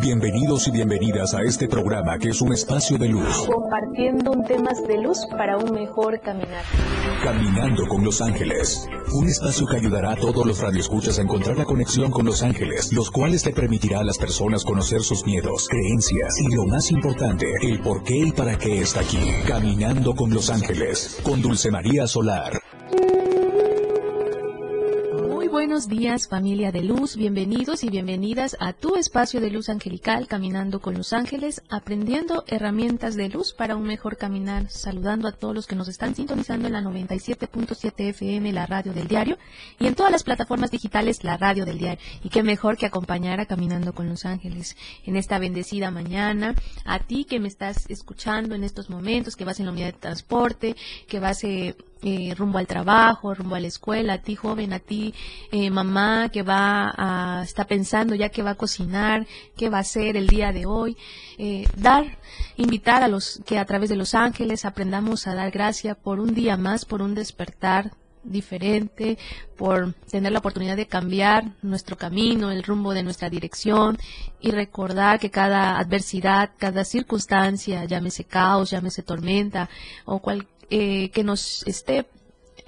Bienvenidos y bienvenidas a este programa que es un espacio de luz. Compartiendo temas de luz para un mejor caminar. Caminando con los ángeles. Un espacio que ayudará a todos los radioescuchas a encontrar la conexión con los ángeles, los cuales le permitirá a las personas conocer sus miedos, creencias y lo más importante, el por qué y para qué está aquí. Caminando con los ángeles. Con Dulce María Solar buenos días familia de luz, bienvenidos y bienvenidas a tu espacio de luz angelical, caminando con los ángeles, aprendiendo herramientas de luz para un mejor caminar, saludando a todos los que nos están sintonizando en la 97.7 FM, la radio del diario, y en todas las plataformas digitales, la radio del diario. Y qué mejor que acompañar a Caminando con los ángeles. En esta bendecida mañana, a ti que me estás escuchando en estos momentos, que vas en la unidad de transporte, que vas... Eh, eh, rumbo al trabajo, rumbo a la escuela, a ti joven, a ti eh, mamá que va a, está pensando ya que va a cocinar, qué va a hacer el día de hoy, eh, dar, invitar a los que a través de los ángeles aprendamos a dar gracia por un día más, por un despertar diferente, por tener la oportunidad de cambiar nuestro camino, el rumbo de nuestra dirección y recordar que cada adversidad, cada circunstancia, llámese caos, llámese tormenta o cual, eh, que nos esté,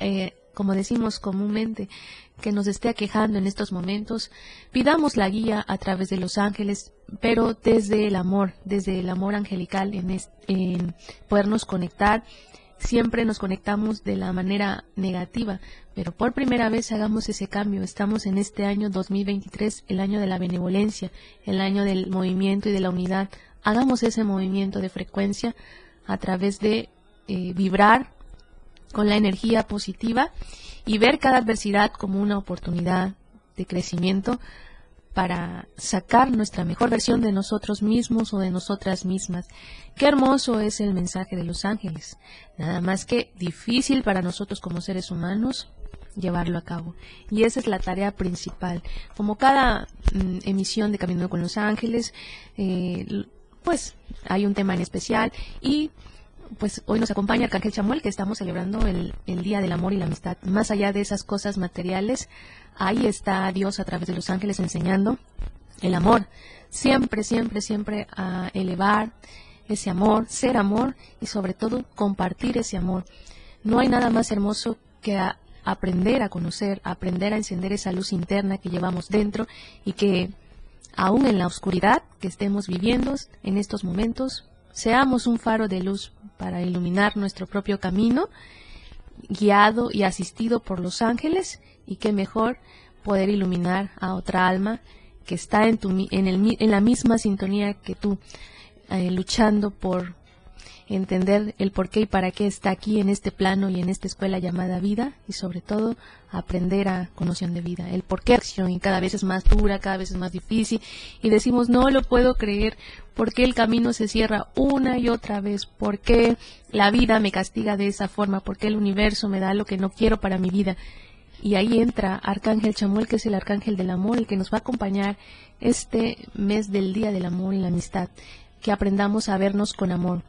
eh, como decimos comúnmente, que nos esté aquejando en estos momentos, pidamos la guía a través de los ángeles, pero desde el amor, desde el amor angelical, en, en podernos conectar. Siempre nos conectamos de la manera negativa, pero por primera vez hagamos ese cambio. Estamos en este año 2023, el año de la benevolencia, el año del movimiento y de la unidad. Hagamos ese movimiento de frecuencia a través de eh, vibrar con la energía positiva y ver cada adversidad como una oportunidad de crecimiento para sacar nuestra mejor versión de nosotros mismos o de nosotras mismas. Qué hermoso es el mensaje de los ángeles. Nada más que difícil para nosotros como seres humanos llevarlo a cabo. Y esa es la tarea principal. Como cada mm, emisión de Camino con los Ángeles, eh, pues hay un tema en especial y pues hoy nos acompaña Arcángel Chamuel, que estamos celebrando el, Día del Amor y la Amistad. Más allá de esas cosas materiales, ahí está Dios a través de los ángeles enseñando el amor. Siempre, siempre, siempre a elevar ese amor, ser amor y sobre todo compartir ese amor. No hay nada más hermoso que aprender a conocer, aprender a encender esa luz interna que llevamos dentro y que aún en la oscuridad que estemos viviendo en estos momentos, seamos un faro de luz para iluminar nuestro propio camino, guiado y asistido por los ángeles, y qué mejor poder iluminar a otra alma que está en, tu, en, el, en la misma sintonía que tú, eh, luchando por entender el por qué y para qué está aquí en este plano y en esta escuela llamada vida y sobre todo aprender a conocer de vida, el por qué acción y cada vez es más dura, cada vez es más difícil y decimos no lo puedo creer, por qué el camino se cierra una y otra vez, por qué la vida me castiga de esa forma, por qué el universo me da lo que no quiero para mi vida. Y ahí entra Arcángel Chamuel, que es el Arcángel del Amor, el que nos va a acompañar este mes del Día del Amor y la Amistad, que aprendamos a vernos con amor,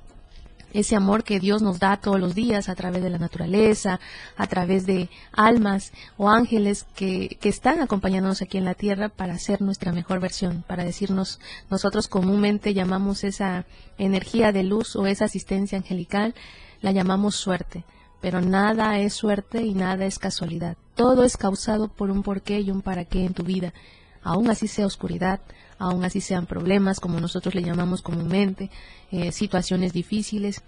ese amor que Dios nos da todos los días a través de la naturaleza, a través de almas o ángeles que, que están acompañándonos aquí en la tierra para ser nuestra mejor versión, para decirnos, nosotros comúnmente llamamos esa energía de luz o esa asistencia angelical, la llamamos suerte, pero nada es suerte y nada es casualidad. Todo es causado por un porqué y un para qué en tu vida, aún así sea oscuridad, aún así sean problemas, como nosotros le llamamos comúnmente, eh, situaciones difíciles.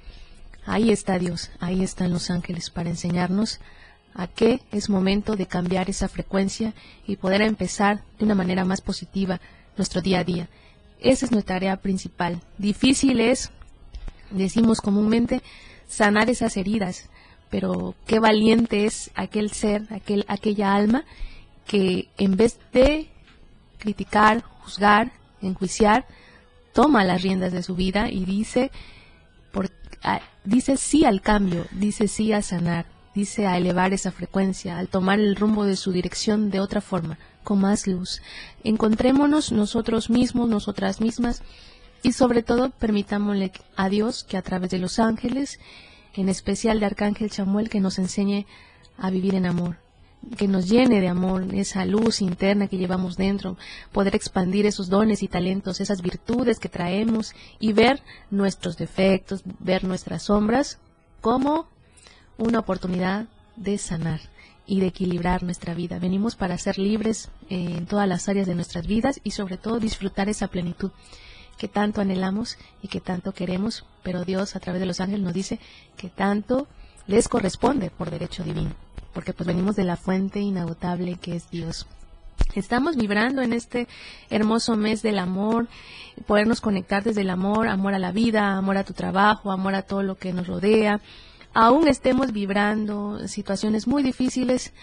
Ahí está Dios, ahí están los ángeles para enseñarnos a qué es momento de cambiar esa frecuencia y poder empezar de una manera más positiva nuestro día a día. Esa es nuestra tarea principal. Difícil es, decimos comúnmente, sanar esas heridas, pero qué valiente es aquel ser, aquel, aquella alma que en vez de criticar, juzgar, enjuiciar, toma las riendas de su vida y dice, por, dice sí al cambio, dice sí a sanar, dice a elevar esa frecuencia, al tomar el rumbo de su dirección de otra forma, con más luz. Encontrémonos nosotros mismos, nosotras mismas, y sobre todo permitámosle a Dios que a través de los ángeles, en especial de Arcángel Chamuel, que nos enseñe a vivir en amor, que nos llene de amor, esa luz interna que llevamos dentro, poder expandir esos dones y talentos, esas virtudes que traemos y ver nuestros defectos, ver nuestras sombras como una oportunidad de sanar y de equilibrar nuestra vida. Venimos para ser libres eh, en todas las áreas de nuestras vidas y sobre todo disfrutar esa plenitud que tanto anhelamos y que tanto queremos, pero Dios a través de los ángeles nos dice que tanto les corresponde por derecho divino, porque pues venimos de la fuente inagotable que es Dios. Estamos vibrando en este hermoso mes del amor, podernos conectar desde el amor, amor a la vida, amor a tu trabajo, amor a todo lo que nos rodea. Aún estemos vibrando situaciones muy difíciles,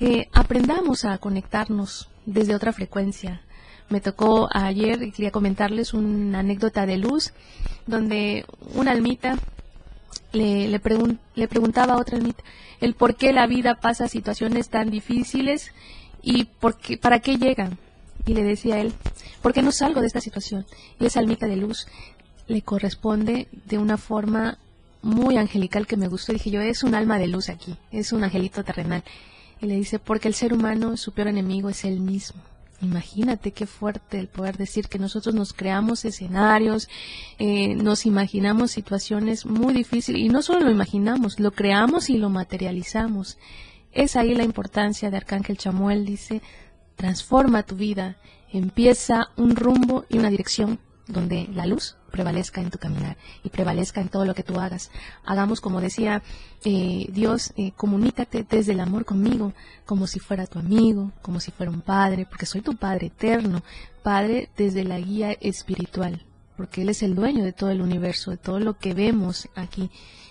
eh, aprendamos a conectarnos desde otra frecuencia. Me tocó ayer, quería comentarles una anécdota de luz, donde una almita le, le, le preguntaba a otra almita el por qué la vida pasa situaciones tan difíciles y por qué, para qué llegan. Y le decía él, ¿por qué no salgo de esta situación? Y esa almita de luz le corresponde de una forma muy angelical que me gustó. Dije yo, es un alma de luz aquí, es un angelito terrenal. Y le dice, porque el ser humano, su peor enemigo es él mismo. Imagínate qué fuerte el poder decir que nosotros nos creamos escenarios, eh, nos imaginamos situaciones muy difíciles y no solo lo imaginamos, lo creamos y lo materializamos. Es ahí la importancia de Arcángel Chamuel, dice, transforma tu vida, empieza un rumbo y una dirección donde la luz prevalezca en tu caminar y prevalezca en todo lo que tú hagas. Hagamos como decía eh, Dios, eh, comunícate desde el amor conmigo, como si fuera tu amigo, como si fuera un padre, porque soy tu Padre eterno, Padre desde la guía espiritual, porque Él es el dueño de todo el universo, de todo lo que vemos aquí.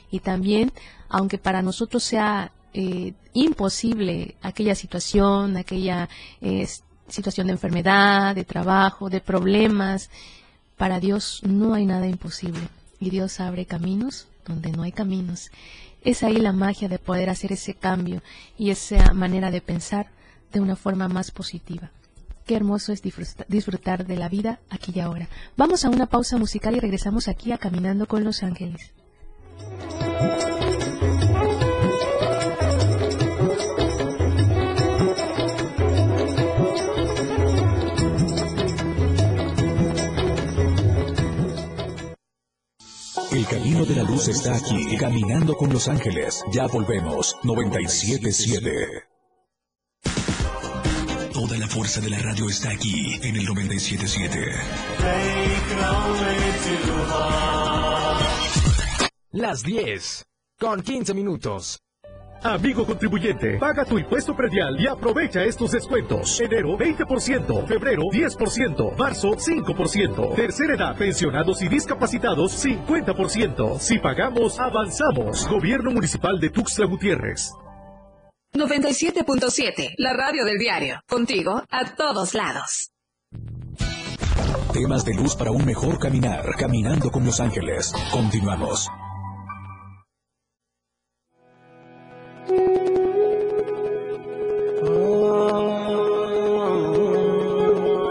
Y también, aunque para nosotros sea eh, imposible aquella situación, aquella situación de enfermedad, de trabajo, de problemas, para Dios no hay nada imposible y Dios abre caminos donde no hay caminos. Es ahí la magia de poder hacer ese cambio y esa manera de pensar de una forma más positiva. Qué hermoso es disfrutar de la vida aquí y ahora. Vamos a una pausa musical y regresamos aquí a Caminando con los Ángeles. El camino de la luz está aquí, caminando con los ángeles. Ya volvemos, 977. Toda la fuerza de la radio está aquí, en el 977. Las 10, con 15 minutos. Amigo contribuyente, paga tu impuesto predial y aprovecha estos descuentos. Enero 20%, febrero 10%, marzo 5%, tercera edad, pensionados y discapacitados 50%. Si pagamos, avanzamos. Gobierno Municipal de Tuxtla Gutiérrez. 97.7, la radio del diario. Contigo a todos lados. Temas de luz para un mejor caminar, caminando con los ángeles. Continuamos.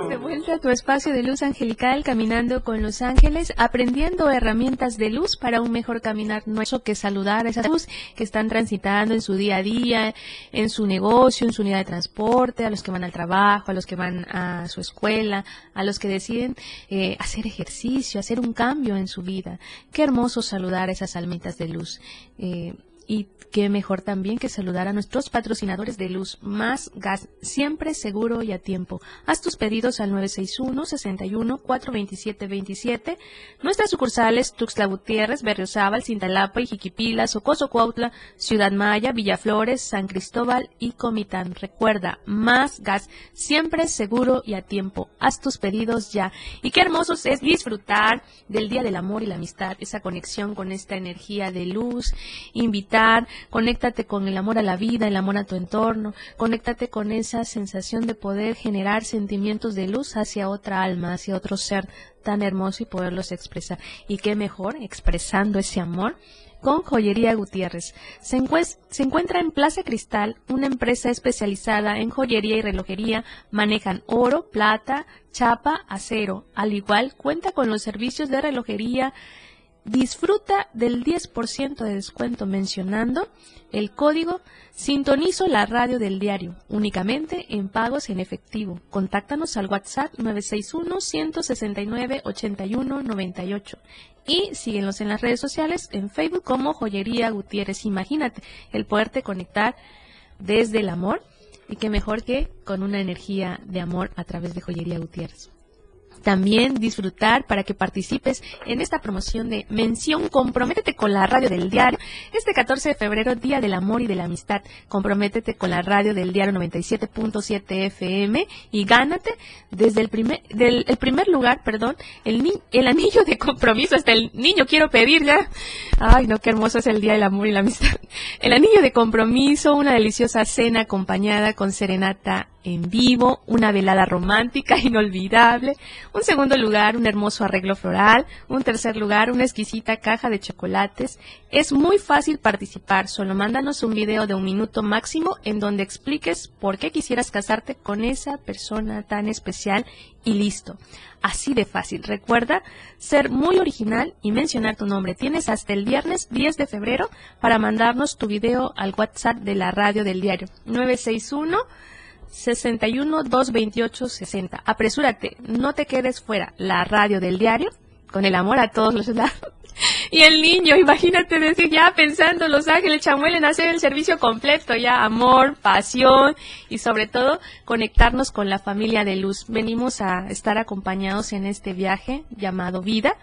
De vuelta a tu espacio de luz angelical, caminando con los ángeles, aprendiendo herramientas de luz para un mejor caminar. No es que saludar a esas luz que están transitando en su día a día, en su negocio, en su unidad de transporte, a los que van al trabajo, a los que van a su escuela, a los que deciden eh, hacer ejercicio, hacer un cambio en su vida. Qué hermoso saludar a esas almitas de luz. Eh, y qué mejor también que saludar a nuestros patrocinadores de luz, más gas, siempre seguro y a tiempo. Haz tus pedidos al 961-61-427-27. Nuestras sucursales Tuxtla Gutiérrez, Berriozábal, Cintalapa, Jiquipila, Socoso Cuautla, Ciudad Maya, Villaflores, San Cristóbal y Comitán. Recuerda, más gas, siempre seguro y a tiempo. Haz tus pedidos ya. Y qué hermoso es disfrutar del Día del Amor y la Amistad, esa conexión con esta energía de luz, invitar, conéctate con el amor a la vida, el amor a tu entorno, conéctate con esa sensación de poder generar sentimientos de luz hacia otra alma, hacia otro ser tan hermoso y poderlos expresar. Y qué mejor expresando ese amor con Joyería Gutiérrez. Se, encuentra en Plaza Cristal, una empresa especializada en joyería y relojería. Manejan oro, plata, chapa, acero. Al igual, cuenta con los servicios de relojería disfruta del 10% de descuento mencionando el código Sintonizo la radio del diario, únicamente en pagos en efectivo. Contáctanos al WhatsApp 961-169-8198 y síguenos en las redes sociales en Facebook como Joyería Gutiérrez. Imagínate el poderte conectar desde el amor y que mejor que con una energía de amor a través de Joyería Gutiérrez también disfrutar para que participes en esta promoción de mención Comprométete con la radio del diario. Este 14 de febrero, Día del Amor y de la Amistad. Comprométete con la radio del diario 97.7 FM y gánate desde el primer, del, el primer lugar, perdón, el, el anillo de compromiso. Hasta el niño quiero pedir ya. Ay, no, qué hermoso es el Día del Amor y la Amistad. El anillo de compromiso, una deliciosa cena acompañada con serenata en vivo, una velada romántica inolvidable, un segundo lugar, un hermoso arreglo floral, un tercer lugar, una exquisita caja de chocolates. Es muy fácil participar, solo mándanos un video de un minuto máximo en donde expliques por qué quisieras casarte con esa persona tan especial y listo. Así de fácil. Recuerda ser muy original y mencionar tu nombre. Tienes hasta el viernes 10 de febrero para mandarnos tu video al WhatsApp de la radio del diario 961 61 228 60. Apresúrate, no te quedes fuera. La radio del diario, con el amor a todos los lados. Y el niño, imagínate decir ya pensando Los Ángeles Chamuel en hacer el servicio completo, ya amor, pasión y sobre todo conectarnos con la familia de luz. Venimos a estar acompañados en este viaje llamado vida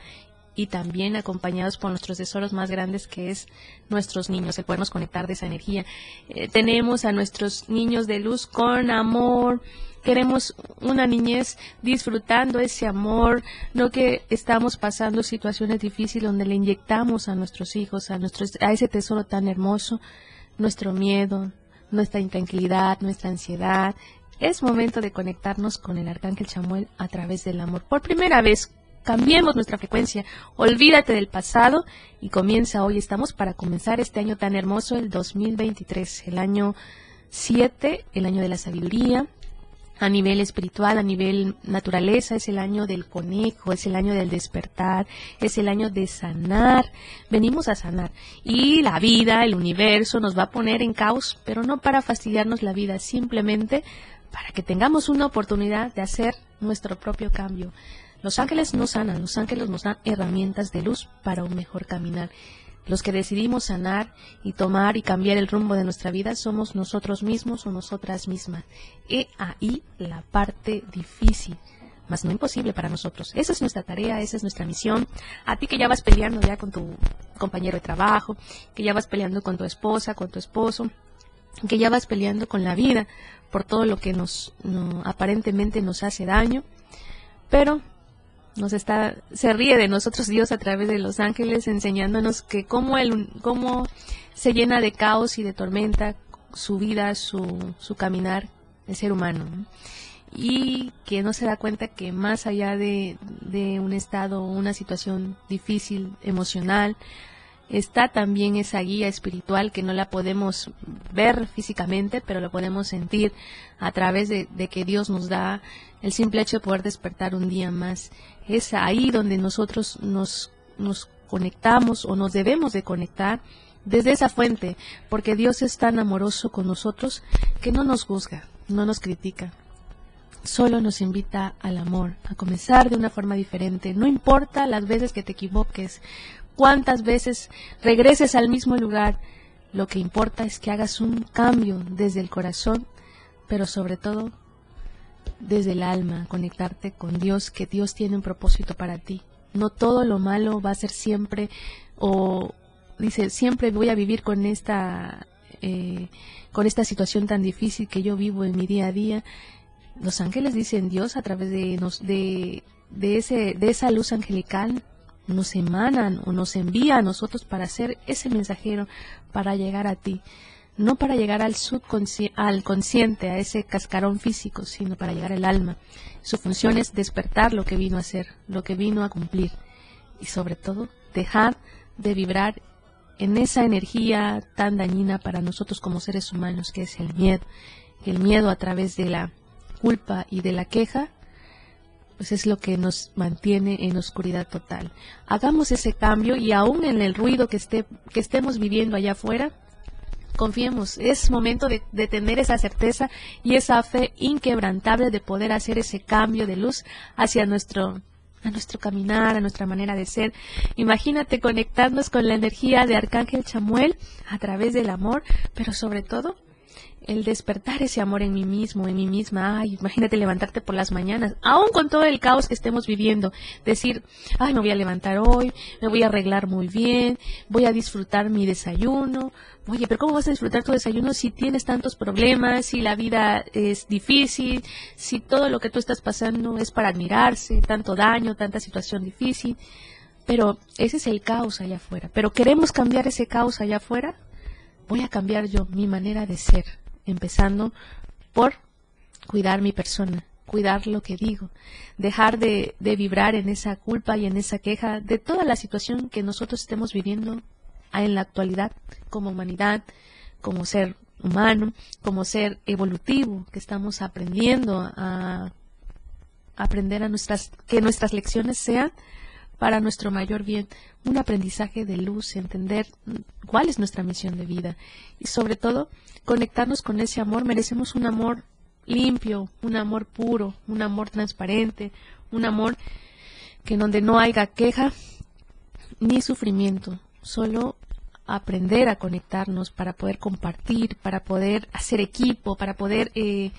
y también acompañados por nuestros tesoros más grandes que es nuestros niños, el podernos conectar de esa energía. Eh, tenemos a nuestros niños de luz con amor, queremos una niñez disfrutando ese amor, no que estamos pasando situaciones difíciles donde le inyectamos a nuestros hijos, a, nuestros, a ese tesoro tan hermoso, nuestro miedo, nuestra intranquilidad, nuestra ansiedad. Es momento de conectarnos con el Arcángel Chamuel a través del amor. Por primera vez Cambiemos nuestra frecuencia, olvídate del pasado y comienza hoy. Estamos para comenzar este año tan hermoso, el 2023, el año 7, el año de la sabiduría. A nivel espiritual, a nivel naturaleza, es el año del conejo, es el año del despertar, es el año de sanar. Venimos a sanar. Y la vida, el universo nos va a poner en caos, pero no para fastidiarnos la vida, simplemente para que tengamos una oportunidad de hacer nuestro propio cambio. Los ángeles no sanan, los ángeles nos dan herramientas de luz para un mejor caminar. Los que decidimos sanar y tomar y cambiar el rumbo de nuestra vida somos nosotros mismos o nosotras mismas. Y ahí la parte difícil, más no imposible para nosotros. Esa es nuestra tarea, esa es nuestra misión. A ti que ya vas peleando ya con tu compañero de trabajo, que ya vas peleando con tu esposa, con tu esposo, que ya vas peleando con la vida por todo lo que nos aparentemente nos hace daño, pero nos está, se ríe de nosotros Dios a través de los ángeles, enseñándonos que cómo, el, cómo se llena de caos y de tormenta su vida, su, su caminar el ser humano. Y que no se da cuenta que más allá de, de un estado, una situación difícil, emocional, está también esa guía espiritual que no la podemos ver físicamente, pero la podemos sentir a través de, que Dios nos da el simple hecho de poder despertar un día más. Es ahí donde nosotros nos, nos conectamos o nos debemos de conectar desde esa fuente, porque Dios es tan amoroso con nosotros que no nos juzga, no nos critica, solo nos invita al amor, a comenzar de una forma diferente. No importa las veces que te equivoques, cuántas veces regreses al mismo lugar, lo que importa es que hagas un cambio desde el corazón, pero sobre todo desde el alma, conectarte con Dios, que Dios tiene un propósito para ti. No todo lo malo va a ser siempre, o dice, siempre voy a vivir con esta, eh, con esta situación tan difícil que yo vivo en mi día a día. Los ángeles dicen Dios a través de, nos, de, de, ese, de esa luz angelical nos emanan o nos envía a nosotros para ser ese mensajero, para llegar a ti. No para llegar al subconsciente, al consciente, a ese cascarón físico, sino para llegar al alma. Su función es despertar lo que vino a ser, lo que vino a cumplir. Y sobre todo, dejar de vibrar en esa energía tan dañina para nosotros como seres humanos, que es el miedo. El miedo a través de la culpa y de la queja pues es lo que nos mantiene en oscuridad total. Hagamos ese cambio y aún en el ruido que, esté, que estemos viviendo allá afuera, confiemos, es momento de, tener esa certeza y esa fe inquebrantable de poder hacer ese cambio de luz hacia nuestro a nuestro caminar, a nuestra manera de ser. Imagínate conectarnos con la energía de Arcángel Chamuel a través del amor, pero sobre todo el despertar ese amor en mí mismo, en mí misma. Ay, imagínate levantarte por las mañanas, aún con todo el caos que estemos viviendo. Decir, ay, me voy a levantar hoy, me voy a arreglar muy bien, voy a disfrutar mi desayuno. Oye, pero ¿cómo vas a disfrutar tu desayuno si tienes tantos problemas, si la vida es difícil, si todo lo que tú estás pasando es para admirarse, tanto daño, tanta situación difícil? Pero ese es el caos allá afuera. Pero queremos cambiar ese caos allá afuera. Voy a cambiar yo mi manera de ser empezando por cuidar mi persona, cuidar lo que digo, dejar de, de, vibrar en esa culpa y en esa queja de toda la situación que nosotros estemos viviendo en la actualidad como humanidad, como ser humano, como ser evolutivo, que estamos aprendiendo a aprender a nuestras, que nuestras lecciones sean para nuestro mayor bien, un aprendizaje de luz, entender cuál es nuestra misión de vida y sobre todo conectarnos con ese amor. Merecemos un amor limpio, un amor puro, un amor transparente, un amor que donde no haya queja ni sufrimiento, solo aprender a conectarnos para poder compartir, para poder hacer equipo, para poder eh,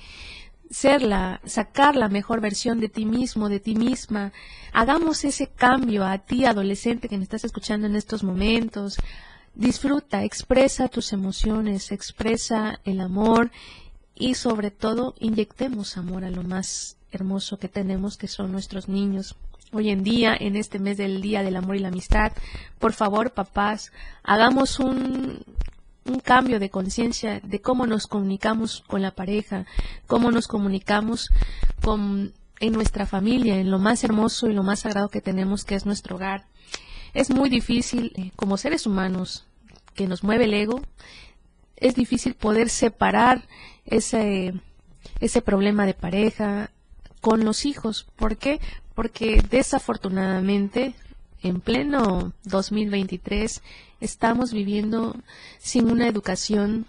ser la, sacar la mejor versión de ti mismo, de ti misma. Hagamos ese cambio a ti, adolescente que me estás escuchando en estos momentos. Disfruta, expresa tus emociones, expresa el amor y sobre todo inyectemos amor a lo más hermoso que tenemos, que son nuestros niños. Hoy en día, en este mes del Día del Amor y la Amistad, por favor, papás, hagamos un, un cambio de conciencia de cómo nos comunicamos con la pareja, cómo nos comunicamos con, en nuestra familia, en lo más hermoso y lo más sagrado que tenemos, que es nuestro hogar. Es muy difícil, eh, como seres humanos, que nos mueve el ego, es difícil poder separar ese, ese problema de pareja con los hijos. ¿Por qué? Porque desafortunadamente en pleno 2023 estamos viviendo sin una educación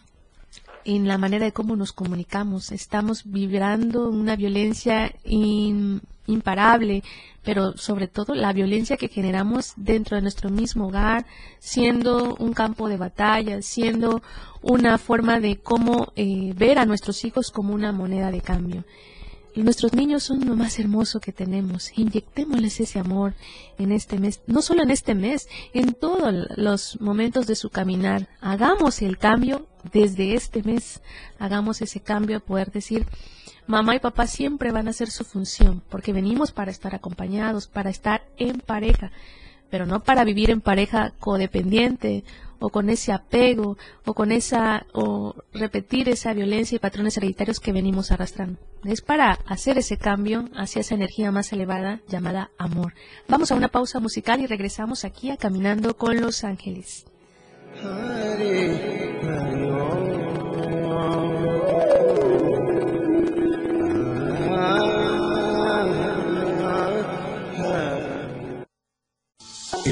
en la manera de cómo nos comunicamos. Estamos vibrando una violencia imparable, pero sobre todo la violencia que generamos dentro de nuestro mismo hogar, siendo un campo de batalla, siendo una forma de cómo eh, ver a nuestros hijos como una moneda de cambio. Nuestros niños son lo más hermoso que tenemos. Inyectémosles ese amor en este mes, no solo en este mes, en todos los momentos de su caminar. Hagamos el cambio desde este mes. Hagamos ese cambio a poder decir, mamá y papá siempre van a hacer su función, porque venimos para estar acompañados, para estar en pareja, pero no para vivir en pareja codependiente o con ese apego o con esa o repetir esa violencia y patrones hereditarios que venimos arrastrando. Es para hacer ese cambio hacia esa energía más elevada llamada amor. Vamos a una pausa musical y regresamos aquí a Caminando con los Ángeles. El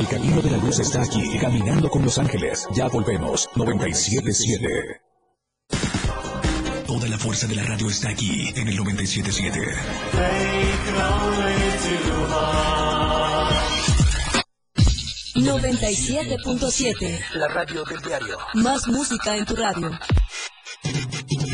camino de la luz está aquí, caminando con los ángeles. Ya volvemos, 977. Toda la fuerza de la radio está aquí, en el 977. 97.7. La radio del diario. Más música en tu radio.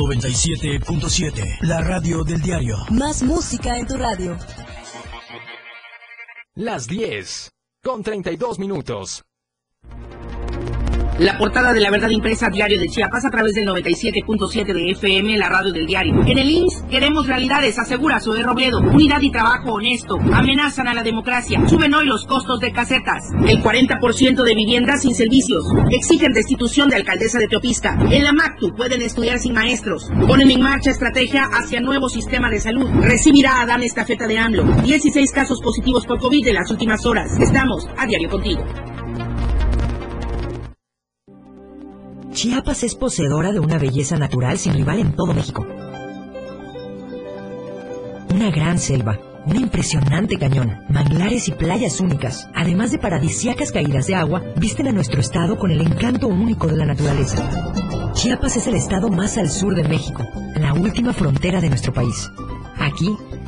97.7, la radio del diario. Más música en tu radio. Las 10, con 32 minutos. La portada de la verdad impresa diario de Chiapas a través del 97.7 de FM, la radio del diario. En el IMSS queremos realidades, asegura Zoe Robledo. Unidad y trabajo honesto. Amenazan a la democracia. Suben hoy los costos de casetas. El 40% de viviendas sin servicios. Exigen destitución de alcaldesa de Teopisca. En la MACTU pueden estudiar sin maestros. Ponen en marcha estrategia hacia nuevo sistema de salud. Recibirá a Dan estafeta de AMLO. 16 casos positivos por COVID en las últimas horas. Estamos a diario contigo. Chiapas es poseedora de una belleza natural sin rival en todo México. Una gran selva, un impresionante cañón, manglares y playas únicas, además de paradisíacas caídas de agua, visten a nuestro estado con el encanto único de la naturaleza. Chiapas es el estado más al sur de México, la última frontera de nuestro país. Aquí,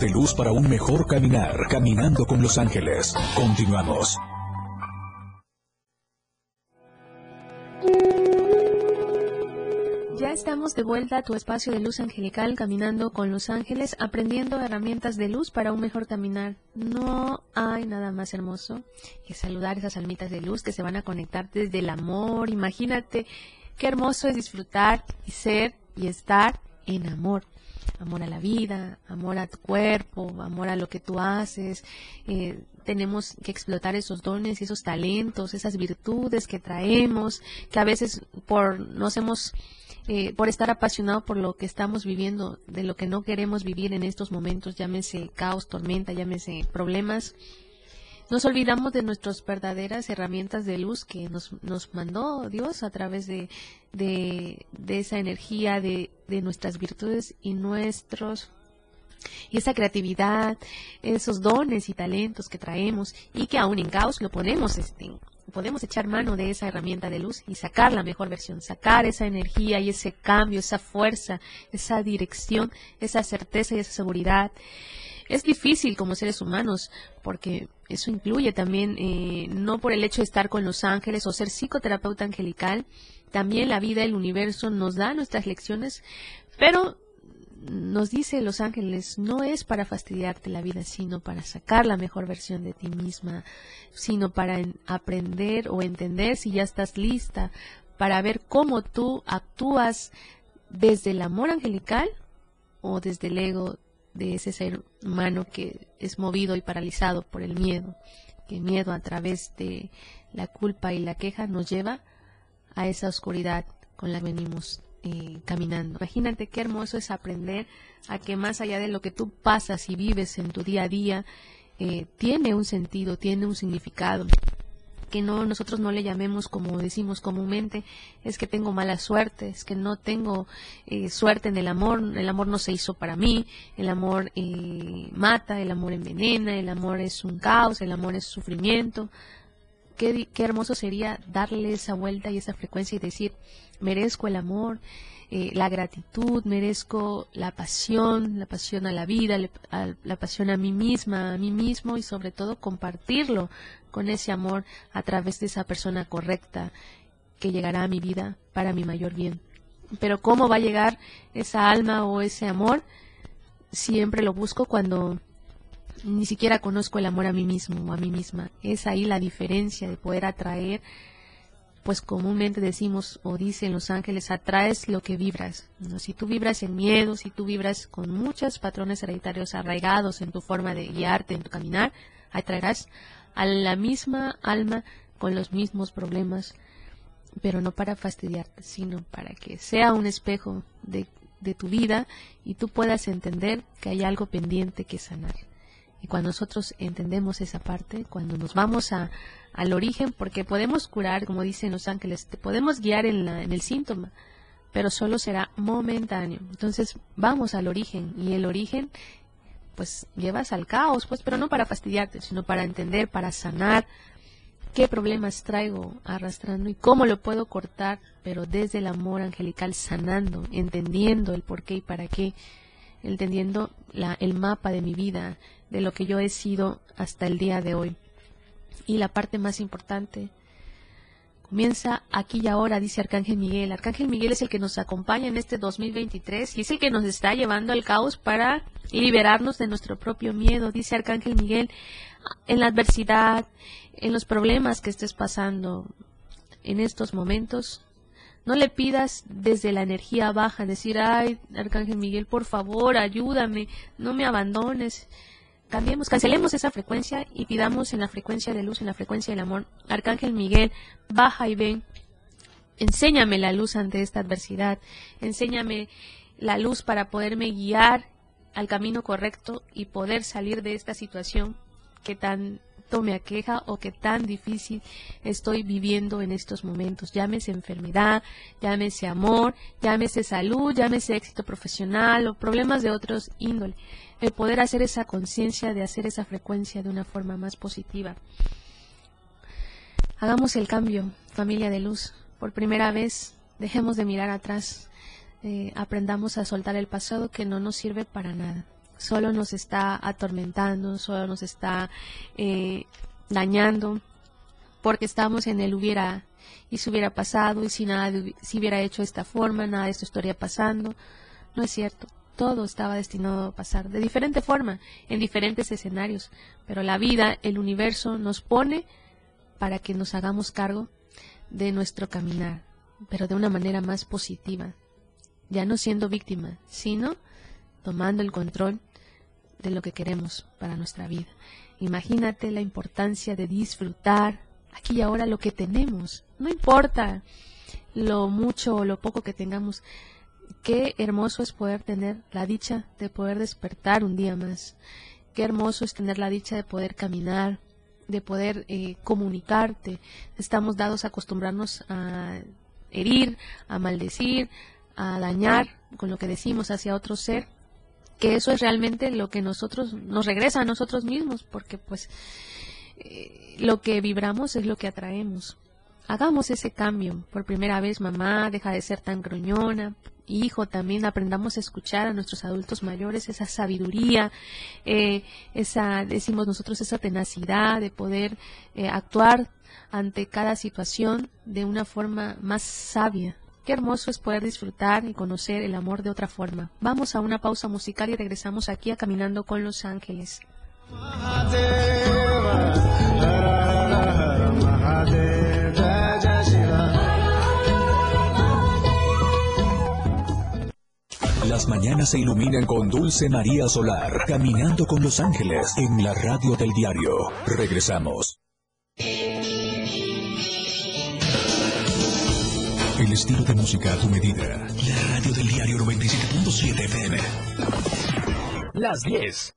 De luz para un mejor caminar, caminando con los ángeles. Continuamos. Ya estamos de vuelta a tu espacio de luz angelical, caminando con los ángeles, aprendiendo herramientas de luz para un mejor caminar. No hay nada más hermoso que saludar esas almitas de luz que se van a conectar desde el amor. Imagínate qué hermoso es disfrutar y ser y estar en amor amor a la vida, amor a tu cuerpo, amor a lo que tú haces. Eh, tenemos que explotar esos dones esos talentos, esas virtudes que traemos, que a veces por nos hemos eh, por estar apasionado por lo que estamos viviendo, de lo que no queremos vivir en estos momentos, llámese caos, tormenta, llámese problemas, nos olvidamos de nuestras verdaderas herramientas de luz que nos, nos mandó Dios a través de, de, esa energía, de, de nuestras virtudes y nuestros y esa creatividad, esos dones y talentos que traemos y que aún en caos lo ponemos, este, podemos echar mano de esa herramienta de luz y sacar la mejor versión, sacar esa energía y ese cambio, esa fuerza, esa dirección, esa certeza y esa seguridad. Es difícil como seres humanos porque eso incluye también, eh, no por el hecho de estar con los ángeles o ser psicoterapeuta angelical, también la vida, el universo nos da nuestras lecciones, pero nos dice los ángeles, no es para fastidiarte la vida, sino para sacar la mejor versión de ti misma, sino para aprender o entender si ya estás lista, para ver cómo tú actúas desde el amor angelical o desde el ego de ese ser humano que es movido y paralizado por el miedo, que miedo a través de la culpa y la queja nos lleva a esa oscuridad con la que venimos eh, caminando. Imagínate qué hermoso es aprender a que más allá de lo que tú pasas y vives en tu día a día, eh, tiene un sentido, tiene un significado que no nosotros no le llamemos como decimos comúnmente es que tengo mala suerte es que no tengo eh, suerte en el amor el amor no se hizo para mí el amor eh, mata el amor envenena el amor es un caos el amor es sufrimiento. Qué, qué hermoso sería darle esa vuelta y esa frecuencia y decir merezco el amor eh, la gratitud, merezco la pasión, la pasión a la vida, la pasión a mí misma, a mí mismo y sobre todo compartirlo con ese amor a través de esa persona correcta que llegará a mi vida para mi mayor bien. Pero ¿cómo va a llegar esa alma o ese amor? Siempre lo busco cuando ni siquiera conozco el amor a mí mismo o a mí misma. Es ahí la diferencia de poder atraer pues comúnmente decimos o dicen los ángeles, atraes lo que vibras. Si tú vibras en miedo, si tú vibras con muchos patrones hereditarios arraigados en tu forma de guiarte, en tu caminar, atraerás a la misma alma con los mismos problemas, pero no para fastidiarte, sino para que sea un espejo de, de tu vida y tú puedas entender que hay algo pendiente que sanar. Y cuando nosotros entendemos esa parte, cuando nos vamos a, al origen, porque podemos curar, como dicen los ángeles, te podemos guiar en, la, en el síntoma, pero solo será momentáneo. Entonces vamos al origen y el origen pues llevas al caos, pues, pero no para fastidiarte, sino para entender, para sanar, qué problemas traigo arrastrando y cómo lo puedo cortar, pero desde el amor angelical sanando, entendiendo el por qué y para qué, entendiendo la, el mapa de mi vida, de lo que yo he sido hasta el día de hoy. Y la parte más importante, comienza aquí y ahora, dice Arcángel Miguel. Arcángel Miguel es el que nos acompaña en este 2023 y es el que nos está llevando al caos para liberarnos de nuestro propio miedo, dice Arcángel Miguel. En la adversidad, en los problemas que estés pasando en estos momentos, no le pidas desde la energía baja, decir, ay, Arcángel Miguel, por favor, ayúdame, no me abandones. Cambiemos, cancelemos esa frecuencia y pidamos en la frecuencia de luz, en la frecuencia del amor. Arcángel Miguel, baja y ven. Enséñame la luz ante esta adversidad. Enséñame la luz para poderme guiar al camino correcto y poder salir de esta situación que tan me aqueja o que tan difícil estoy viviendo en estos momentos. Llámese enfermedad, llámese amor, llámese salud, llámese éxito profesional o problemas de otros índole. El poder hacer esa conciencia de hacer esa frecuencia de una forma más positiva. Hagamos el cambio, familia de luz. Por primera vez, dejemos de mirar atrás. Eh, aprendamos a soltar el pasado que no nos sirve para nada solo nos está atormentando, solo nos está eh, dañando, porque estamos en el hubiera y si hubiera pasado y si nada si hubiera hecho esta forma, nada de esto estaría pasando. No es cierto. Todo estaba destinado a pasar de diferente forma, en diferentes escenarios, pero la vida, el universo nos pone para que nos hagamos cargo de nuestro caminar, pero de una manera más positiva, ya no siendo víctima, sino tomando el control de lo que queremos para nuestra vida. Imagínate la importancia de disfrutar aquí y ahora lo que tenemos. No importa lo mucho o lo poco que tengamos. Qué hermoso es poder tener la dicha de poder despertar un día más. Qué hermoso es tener la dicha de poder caminar, de poder eh, comunicarte. Estamos dados a acostumbrarnos a herir, a maldecir, a dañar con lo que decimos hacia otro ser que eso es realmente lo que nosotros nos regresa a nosotros mismos, porque pues eh, lo que vibramos es lo que atraemos. Hagamos ese cambio. Por primera vez, mamá, deja de ser tan gruñona. Hijo, también aprendamos a escuchar a nuestros adultos mayores, esa sabiduría, eh, esa, decimos nosotros, esa tenacidad de poder eh, actuar ante cada situación de una forma más sabia, Qué hermoso es poder disfrutar y conocer el amor de otra forma. Vamos a una pausa musical y regresamos aquí a Caminando con los Ángeles. Las mañanas se iluminan con Dulce María Solar, caminando con los ángeles en la radio del diario. Regresamos. El estilo de música a tu medida. La radio del diario 97.7 FM. Las 10,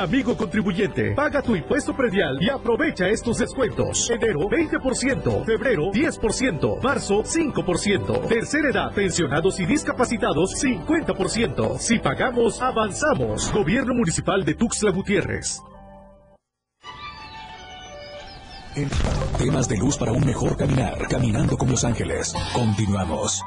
Amigo contribuyente, paga tu impuesto predial y aprovecha estos descuentos. Enero 20%, febrero 10%, marzo 5%, tercera edad, pensionados y discapacitados 50%. Si pagamos, avanzamos. Gobierno Municipal de Tuxtla Gutiérrez. Temas de luz para un mejor caminar, caminando con los ángeles. Continuamos.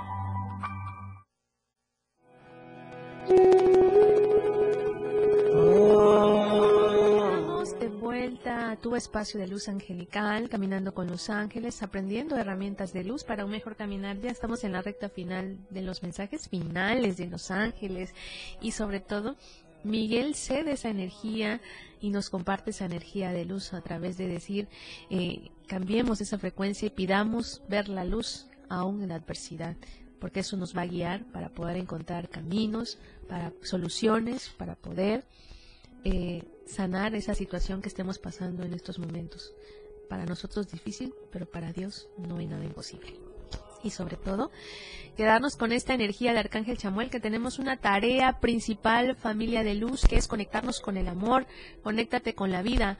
A tu espacio de luz angelical, caminando con los ángeles, aprendiendo herramientas de luz para un mejor caminar. Ya estamos en la recta final de los mensajes finales de los ángeles y sobre todo Miguel cede esa energía y nos comparte esa energía de luz a través de decir, eh, cambiemos esa frecuencia y pidamos ver la luz aún en adversidad, porque eso nos va a guiar para poder encontrar caminos, para soluciones, para poder eh, sanar esa situación que estemos pasando en estos momentos. Para nosotros difícil, pero para Dios no hay nada imposible. Y sobre todo, quedarnos con esta energía de Arcángel Chamuel, que tenemos una tarea principal, familia de luz, que es conectarnos con el amor, conéctate con la vida,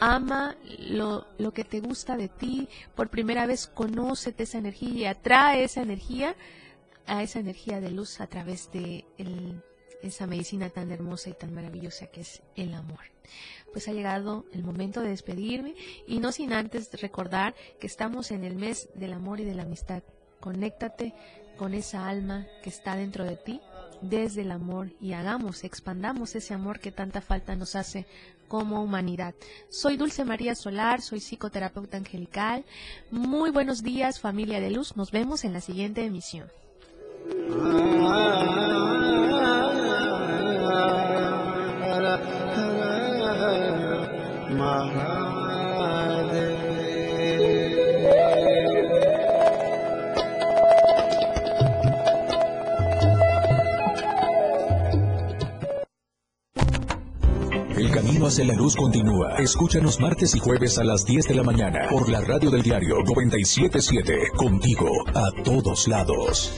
ama lo, lo, que te gusta de ti, por primera vez conócete esa energía y atrae esa energía a esa energía de luz a través de el, esa medicina tan hermosa y tan maravillosa que es el amor. Pues ha llegado el momento de despedirme y no sin antes recordar que estamos en el mes del amor y de la amistad. Conéctate con esa alma que está dentro de ti desde el amor y hagamos, expandamos ese amor que tanta falta nos hace como humanidad. Soy Dulce María Solar, soy psicoterapeuta angelical. Muy buenos días familia de luz, nos vemos en la siguiente emisión. Camino hacia la luz continúa. Escúchanos martes y jueves a las 10 de la mañana por la radio del diario 977. Contigo a todos lados.